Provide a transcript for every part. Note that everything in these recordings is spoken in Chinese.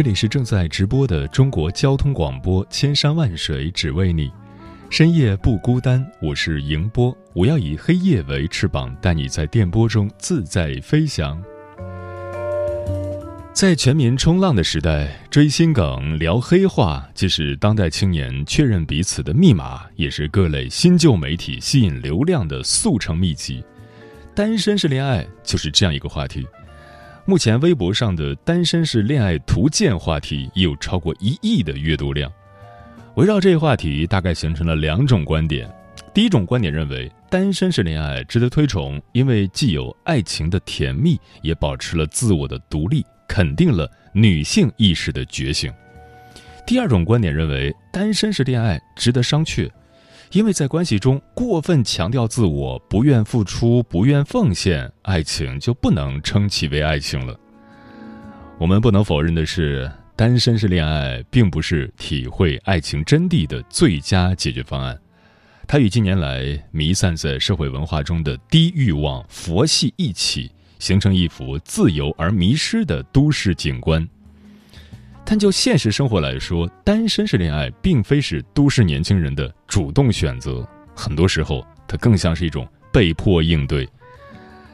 这里是正在直播的中国交通广播，千山万水只为你，深夜不孤单。我是迎波，我要以黑夜为翅膀，带你在电波中自在飞翔。在全民冲浪的时代，追新梗、聊黑话，既是当代青年确认彼此的密码，也是各类新旧媒体吸引流量的速成秘籍。单身是恋爱，就是这样一个话题。目前微博上的“单身是恋爱图鉴”话题已有超过一亿的阅读量。围绕这一话题，大概形成了两种观点。第一种观点认为，单身是恋爱值得推崇，因为既有爱情的甜蜜，也保持了自我的独立，肯定了女性意识的觉醒。第二种观点认为，单身是恋爱值得商榷。因为在关系中过分强调自我，不愿付出，不愿奉献，爱情就不能称其为爱情了。我们不能否认的是，单身是恋爱，并不是体会爱情真谛的最佳解决方案。它与近年来弥散在社会文化中的低欲望佛系一起，形成一幅自由而迷失的都市景观。但就现实生活来说，单身式恋爱，并非是都市年轻人的主动选择。很多时候，它更像是一种被迫应对。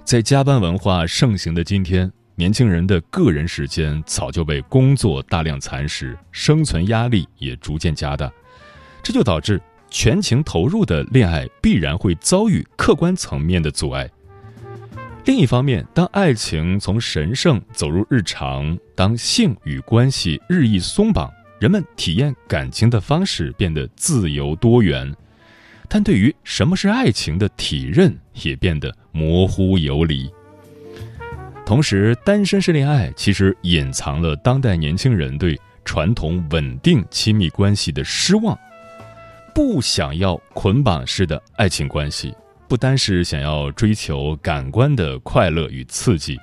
在加班文化盛行的今天，年轻人的个人时间早就被工作大量蚕食，生存压力也逐渐加大。这就导致全情投入的恋爱必然会遭遇客观层面的阻碍。另一方面，当爱情从神圣走入日常，当性与关系日益松绑，人们体验感情的方式变得自由多元，但对于什么是爱情的体认也变得模糊游离。同时，单身式恋爱其实隐藏了当代年轻人对传统稳定亲密关系的失望，不想要捆绑式的爱情关系。不单是想要追求感官的快乐与刺激，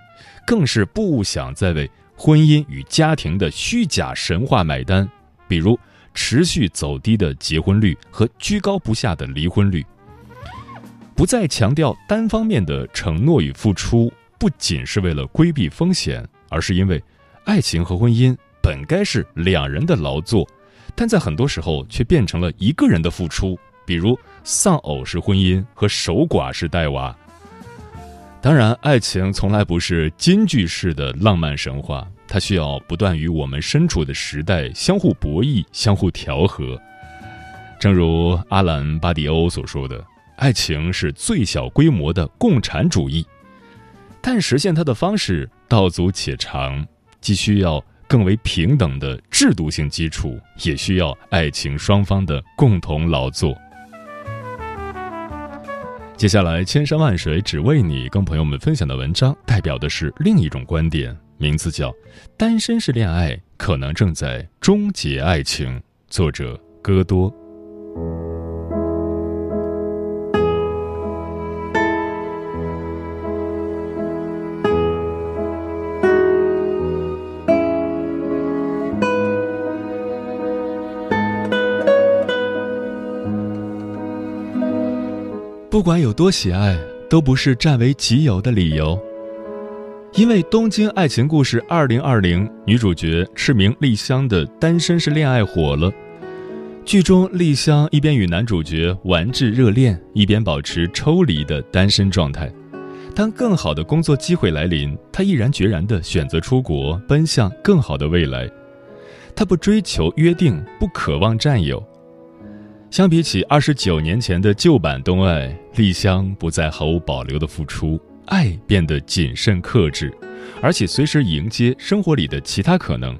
更是不想再为婚姻与家庭的虚假神话买单，比如持续走低的结婚率和居高不下的离婚率。不再强调单方面的承诺与付出，不仅是为了规避风险，而是因为爱情和婚姻本该是两人的劳作，但在很多时候却变成了一个人的付出。比如丧偶式婚姻和守寡式带娃。当然，爱情从来不是京剧式的浪漫神话，它需要不断与我们身处的时代相互博弈、相互调和。正如阿兰·巴迪欧所说的：“爱情是最小规模的共产主义，但实现它的方式道阻且长，既需要更为平等的制度性基础，也需要爱情双方的共同劳作。”接下来，千山万水只为你，跟朋友们分享的文章，代表的是另一种观点，名字叫《单身式恋爱可能正在终结爱情》，作者戈多。不管有多喜爱，都不是占为己有的理由。因为《东京爱情故事2020》女主角赤名莉香的单身式恋爱火了。剧中，莉香一边与男主角玩至热恋，一边保持抽离的单身状态。当更好的工作机会来临，她毅然决然地选择出国，奔向更好的未来。她不追求约定，不渴望占有。相比起二十九年前的旧版东爱，丽香不再毫无保留的付出，爱变得谨慎克制，而且随时迎接生活里的其他可能。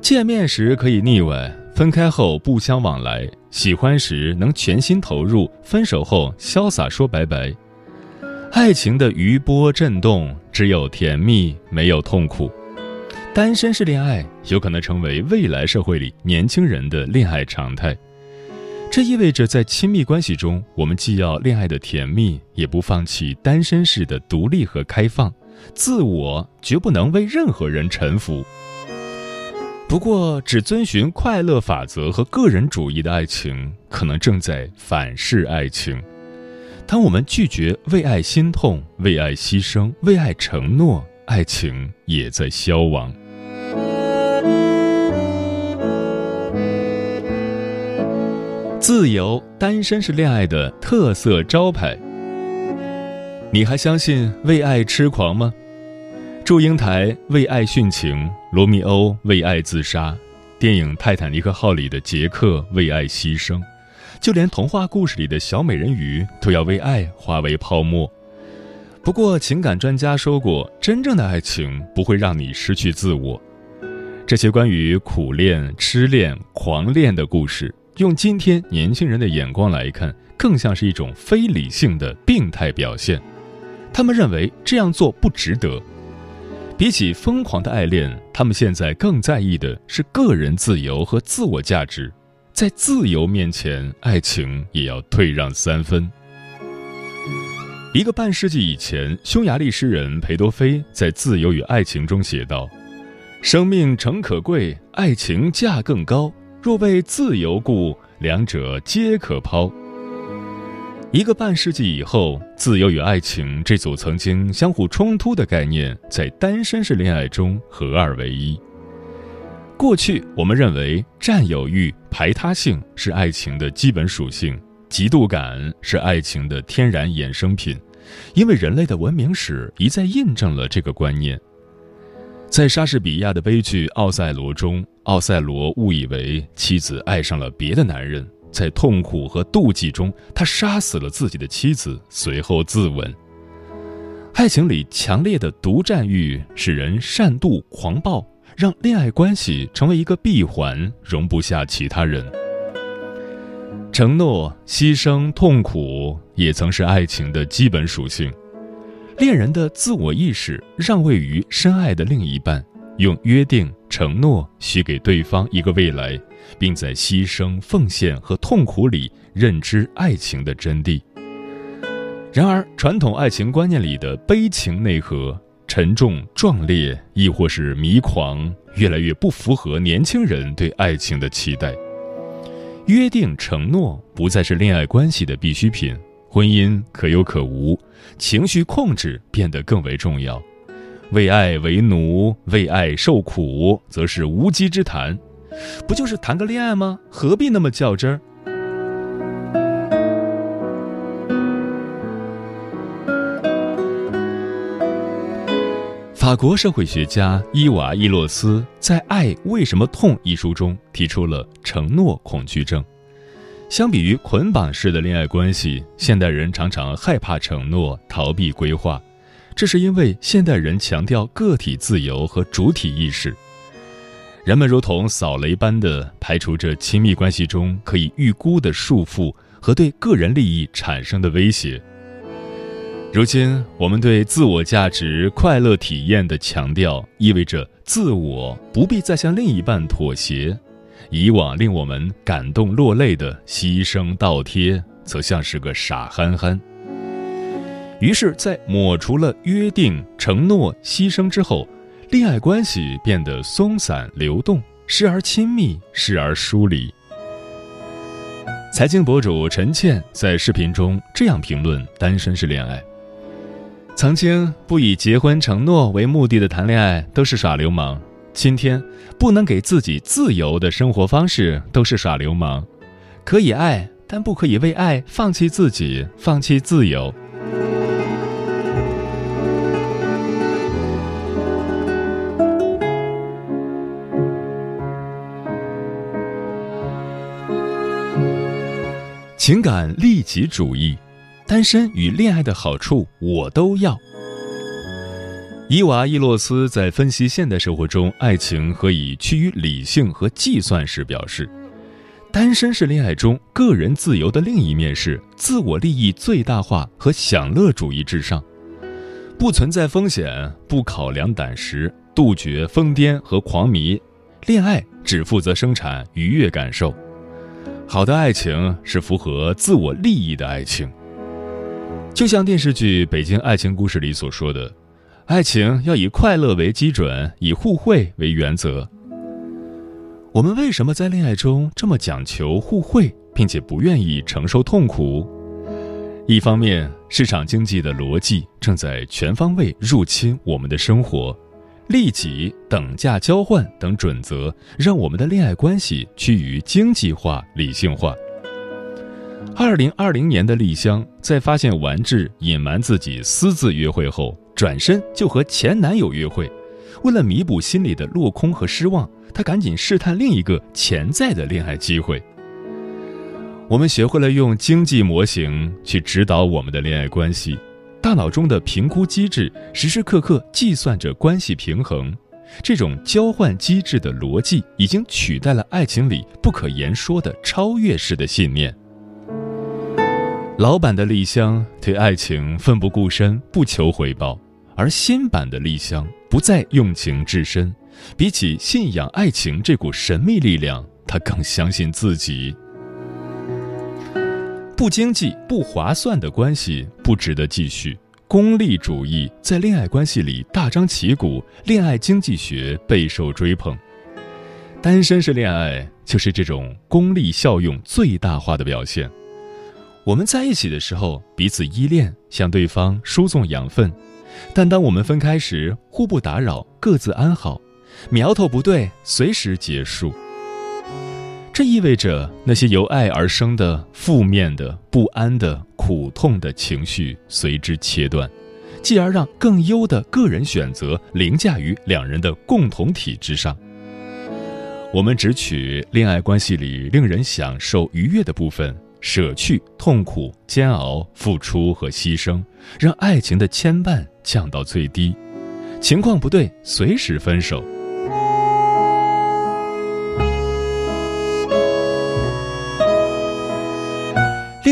见面时可以腻歪，分开后不相往来；喜欢时能全心投入，分手后潇洒说拜拜。爱情的余波震动，只有甜蜜，没有痛苦。单身式恋爱有可能成为未来社会里年轻人的恋爱常态。这意味着，在亲密关系中，我们既要恋爱的甜蜜，也不放弃单身式的独立和开放。自我绝不能为任何人臣服。不过，只遵循快乐法则和个人主义的爱情，可能正在反噬爱情。当我们拒绝为爱心痛、为爱牺牲、为爱承诺，爱情也在消亡。自由单身是恋爱的特色招牌。你还相信为爱痴狂吗？祝英台为爱殉情，罗密欧为爱自杀，电影《泰坦尼克号》里的杰克为爱牺牲，就连童话故事里的小美人鱼都要为爱化为泡沫。不过，情感专家说过，真正的爱情不会让你失去自我。这些关于苦恋、痴恋、狂恋的故事。用今天年轻人的眼光来看，更像是一种非理性的病态表现。他们认为这样做不值得。比起疯狂的爱恋，他们现在更在意的是个人自由和自我价值。在自由面前，爱情也要退让三分。一个半世纪以前，匈牙利诗人裴多菲在《自由与爱情》中写道：“生命诚可贵，爱情价更高。”若为自由故，两者皆可抛。一个半世纪以后，自由与爱情这组曾经相互冲突的概念，在单身式恋爱中合二为一。过去，我们认为占有欲、排他性是爱情的基本属性，嫉妒感是爱情的天然衍生品，因为人类的文明史一再印证了这个观念。在莎士比亚的悲剧《奥赛罗》中，奥赛罗误以为妻子爱上了别的男人，在痛苦和妒忌中，他杀死了自己的妻子，随后自刎。爱情里强烈的独占欲使人善妒狂暴，让恋爱关系成为一个闭环，容不下其他人。承诺、牺牲、痛苦也曾是爱情的基本属性。恋人的自我意识让位于深爱的另一半，用约定、承诺许给对方一个未来，并在牺牲、奉献和痛苦里认知爱情的真谛。然而，传统爱情观念里的悲情内核、沉重壮烈，亦或是迷狂，越来越不符合年轻人对爱情的期待。约定、承诺不再是恋爱关系的必需品。婚姻可有可无，情绪控制变得更为重要。为爱为奴，为爱受苦，则是无稽之谈。不就是谈个恋爱吗？何必那么较真儿？法国社会学家伊娃伊洛斯在《爱为什么痛》一书中提出了承诺恐惧症。相比于捆绑式的恋爱关系，现代人常常害怕承诺，逃避规划。这是因为现代人强调个体自由和主体意识。人们如同扫雷般的排除着亲密关系中可以预估的束缚和对个人利益产生的威胁。如今，我们对自我价值、快乐体验的强调，意味着自我不必再向另一半妥协。以往令我们感动落泪的牺牲倒贴，则像是个傻憨憨。于是，在抹除了约定、承诺、牺牲之后，恋爱关系变得松散流动，时而亲密，时而疏离。财经博主陈倩在视频中这样评论单身式恋爱：曾经不以结婚承诺为目的的谈恋爱，都是耍流氓。今天不能给自己自由的生活方式，都是耍流氓。可以爱，但不可以为爱放弃自己，放弃自由。情感利己主义，单身与恋爱的好处我都要。伊娃·伊洛斯在分析现代生活中爱情何以趋于理性和计算时表示，单身是恋爱中个人自由的另一面是自我利益最大化和享乐主义至上。不存在风险，不考量胆识，杜绝疯癫和狂迷，恋爱只负责生产愉悦感受。好的爱情是符合自我利益的爱情，就像电视剧《北京爱情故事》里所说的，爱情要以快乐为基准，以互惠为原则。我们为什么在恋爱中这么讲求互惠，并且不愿意承受痛苦？一方面，市场经济的逻辑正在全方位入侵我们的生活。利己、等价交换等准则，让我们的恋爱关系趋于经济化、理性化。二零二零年的丽香在发现完治隐瞒自己私自约会后，转身就和前男友约会。为了弥补心里的落空和失望，她赶紧试探另一个潜在的恋爱机会。我们学会了用经济模型去指导我们的恋爱关系。大脑中的评估机制时时刻刻计算着关系平衡，这种交换机制的逻辑已经取代了爱情里不可言说的超越式的信念。老版的丽香对爱情奋不顾身，不求回报，而新版的丽香不再用情至深，比起信仰爱情这股神秘力量，她更相信自己。不经济、不划算的关系不值得继续。功利主义在恋爱关系里大张旗鼓，恋爱经济学备受追捧。单身式恋爱，就是这种功利效用最大化的表现。我们在一起的时候，彼此依恋，向对方输送养分；但当我们分开时，互不打扰，各自安好。苗头不对，随时结束。这意味着那些由爱而生的负面的、不安的、苦痛的情绪随之切断，继而让更优的个人选择凌驾于两人的共同体之上。我们只取恋爱关系里令人享受愉悦的部分，舍去痛苦、煎熬、付出和牺牲，让爱情的牵绊降到最低。情况不对，随时分手。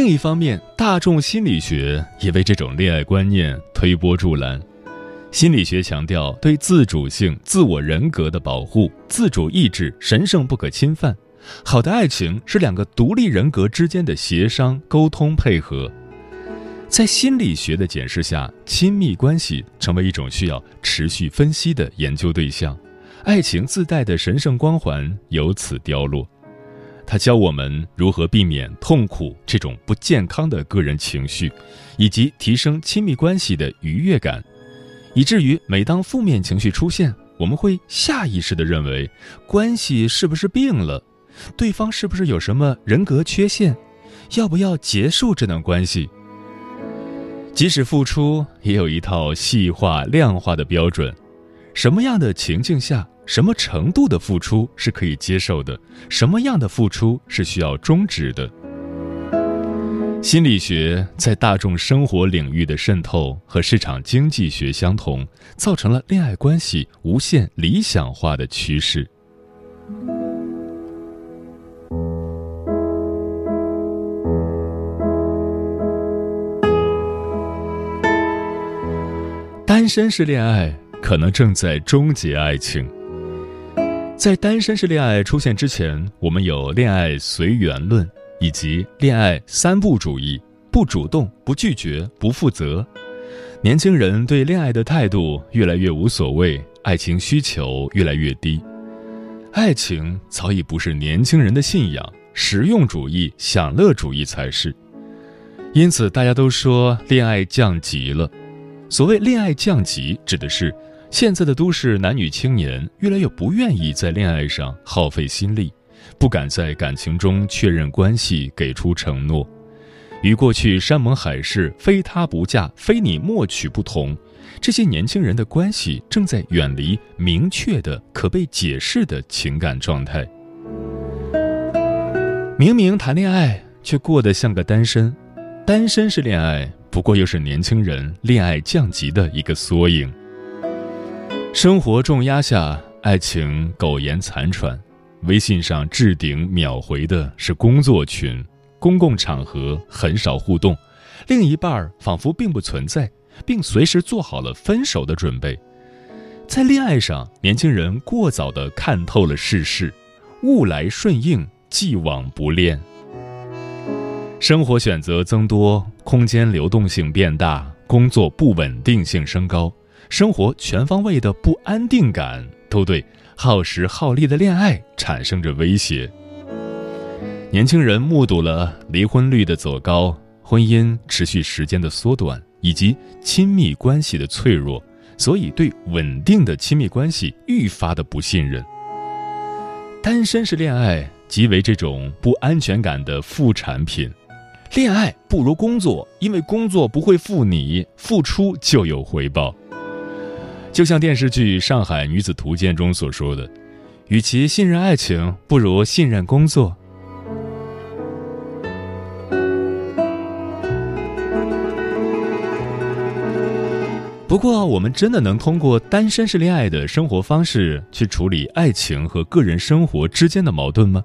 另一方面，大众心理学也为这种恋爱观念推波助澜。心理学强调对自主性、自我人格的保护，自主意志神圣不可侵犯。好的爱情是两个独立人格之间的协商、沟通、配合。在心理学的检视下，亲密关系成为一种需要持续分析的研究对象，爱情自带的神圣光环由此凋落。他教我们如何避免痛苦这种不健康的个人情绪，以及提升亲密关系的愉悦感，以至于每当负面情绪出现，我们会下意识地认为关系是不是病了，对方是不是有什么人格缺陷，要不要结束这段关系？即使付出，也有一套细化量化的标准，什么样的情境下？什么程度的付出是可以接受的？什么样的付出是需要终止的？心理学在大众生活领域的渗透和市场经济学相同，造成了恋爱关系无限理想化的趋势。单身式恋爱可能正在终结爱情。在单身式恋爱出现之前，我们有恋爱随缘论以及恋爱三不主义：不主动、不拒绝、不负责。年轻人对恋爱的态度越来越无所谓，爱情需求越来越低。爱情早已不是年轻人的信仰，实用主义、享乐主义才是。因此，大家都说恋爱降级了。所谓恋爱降级，指的是。现在的都市男女青年越来越不愿意在恋爱上耗费心力，不敢在感情中确认关系、给出承诺。与过去山盟海誓、非他不嫁、非你莫娶不同，这些年轻人的关系正在远离明确的、可被解释的情感状态。明明谈恋爱，却过得像个单身。单身是恋爱，不过又是年轻人恋爱降级的一个缩影。生活重压下，爱情苟延残喘。微信上置顶秒回的是工作群，公共场合很少互动，另一半仿佛并不存在，并随时做好了分手的准备。在恋爱上，年轻人过早的看透了世事，物来顺应，既往不恋。生活选择增多，空间流动性变大，工作不稳定性升高，生活全方位的不安定感，都对耗时耗力的恋爱产生着威胁。年轻人目睹了离婚率的走高，婚姻持续时间的缩短，以及亲密关系的脆弱，所以对稳定的亲密关系愈发的不信任。单身是恋爱，即为这种不安全感的副产品。恋爱不如工作，因为工作不会负你，付出就有回报。就像电视剧《上海女子图鉴》中所说的：“与其信任爱情，不如信任工作。”不过，我们真的能通过单身式恋爱的生活方式去处理爱情和个人生活之间的矛盾吗？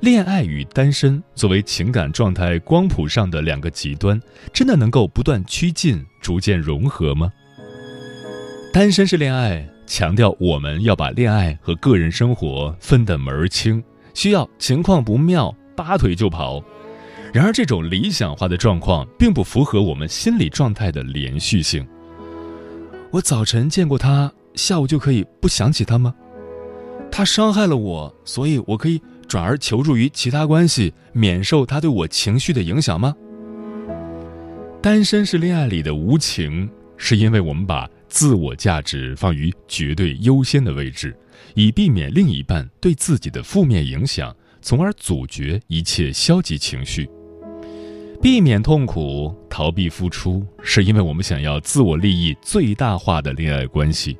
恋爱与单身作为情感状态光谱上的两个极端，真的能够不断趋近、逐渐融合吗？单身是恋爱，强调我们要把恋爱和个人生活分得门儿清，需要情况不妙拔腿就跑。然而，这种理想化的状况并不符合我们心理状态的连续性。我早晨见过他，下午就可以不想起他吗？他伤害了我，所以我可以。转而求助于其他关系，免受他对我情绪的影响吗？单身是恋爱里的无情，是因为我们把自我价值放于绝对优先的位置，以避免另一半对自己的负面影响，从而阻绝一切消极情绪。避免痛苦，逃避付出，是因为我们想要自我利益最大化的恋爱关系。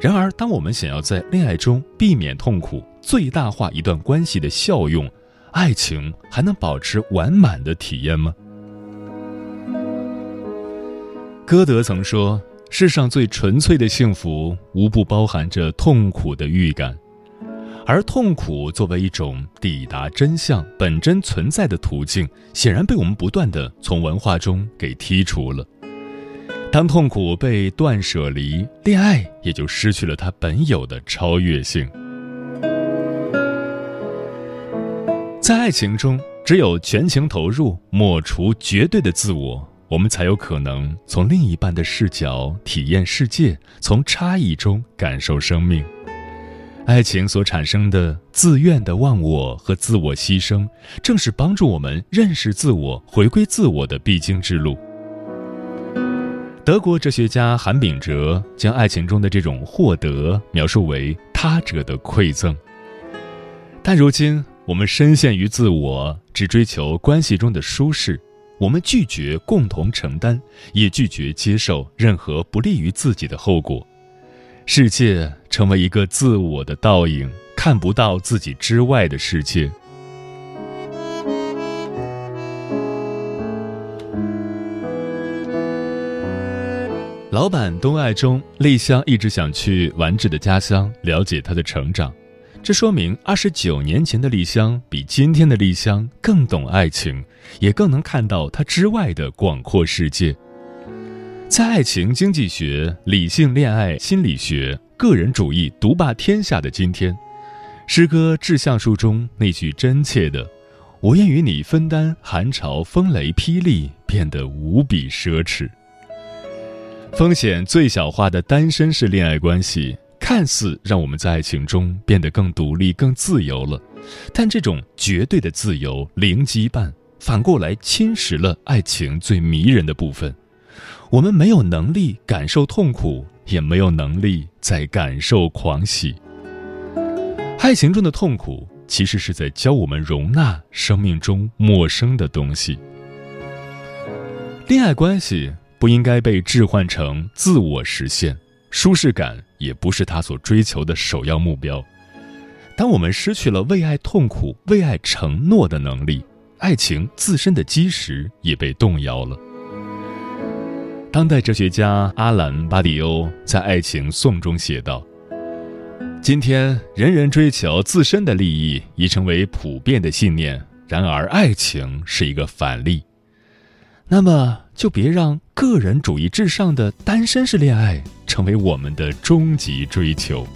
然而，当我们想要在恋爱中避免痛苦，最大化一段关系的效用，爱情还能保持完满的体验吗？歌德曾说：“世上最纯粹的幸福，无不包含着痛苦的预感，而痛苦作为一种抵达真相本真存在的途径，显然被我们不断的从文化中给剔除了。当痛苦被断舍离，恋爱也就失去了它本有的超越性。”在爱情中，只有全情投入，抹除绝对的自我，我们才有可能从另一半的视角体验世界，从差异中感受生命。爱情所产生的自愿的忘我和自我牺牲，正是帮助我们认识自我、回归自我的必经之路。德国哲学家韩炳哲将爱情中的这种获得描述为他者的馈赠，但如今。我们深陷于自我，只追求关系中的舒适。我们拒绝共同承担，也拒绝接受任何不利于自己的后果。世界成为一个自我的倒影，看不到自己之外的世界。老板东爱中，丽香一直想去丸治的家乡，了解他的成长。这说明，二十九年前的丽香比今天的丽香更懂爱情，也更能看到它之外的广阔世界。在爱情经济学、理性恋爱心理学、个人主义独霸天下的今天，诗歌《志向树》中那句真切的“我愿与你分担寒潮、风雷、霹雳”变得无比奢侈。风险最小化的单身式恋爱关系。看似让我们在爱情中变得更独立、更自由了，但这种绝对的自由零羁绊，反过来侵蚀了爱情最迷人的部分。我们没有能力感受痛苦，也没有能力再感受狂喜。爱情中的痛苦，其实是在教我们容纳生命中陌生的东西。恋爱关系不应该被置换成自我实现。舒适感也不是他所追求的首要目标。当我们失去了为爱痛苦、为爱承诺的能力，爱情自身的基石也被动摇了。当代哲学家阿兰·巴迪欧在《爱情颂》中写道：“今天，人人追求自身的利益已成为普遍的信念，然而爱情是一个反例。那么，就别让。”个人主义至上的单身式恋爱成为我们的终极追求。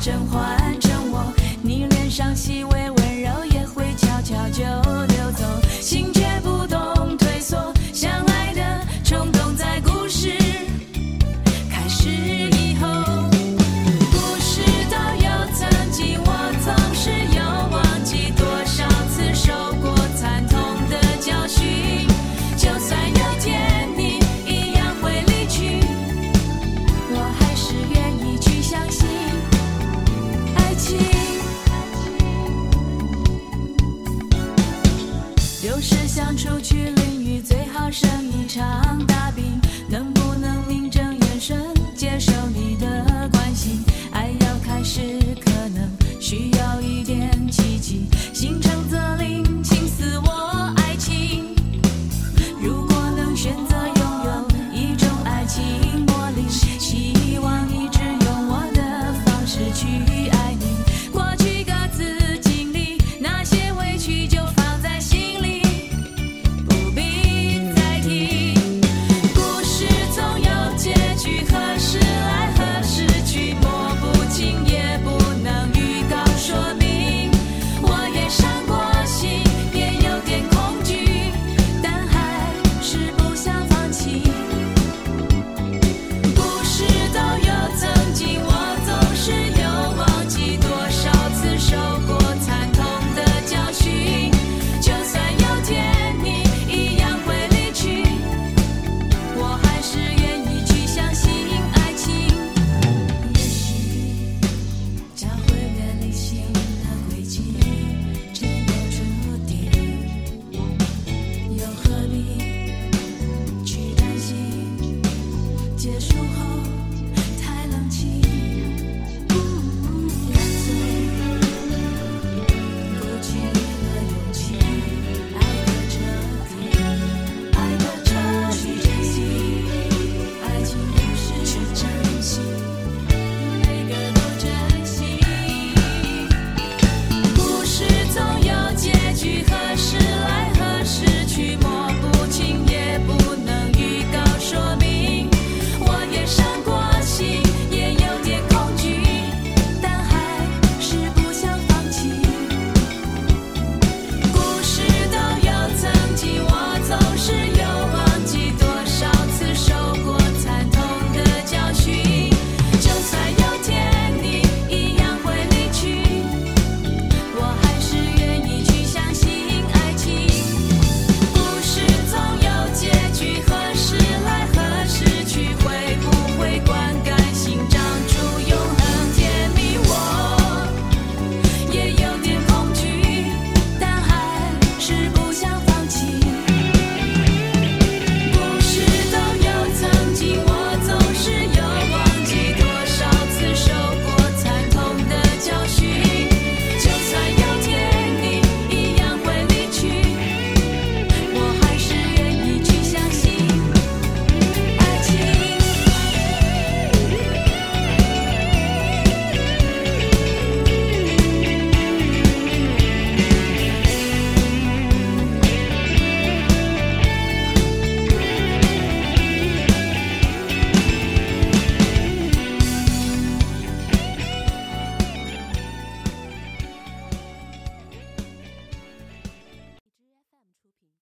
甄嬛传。需要一。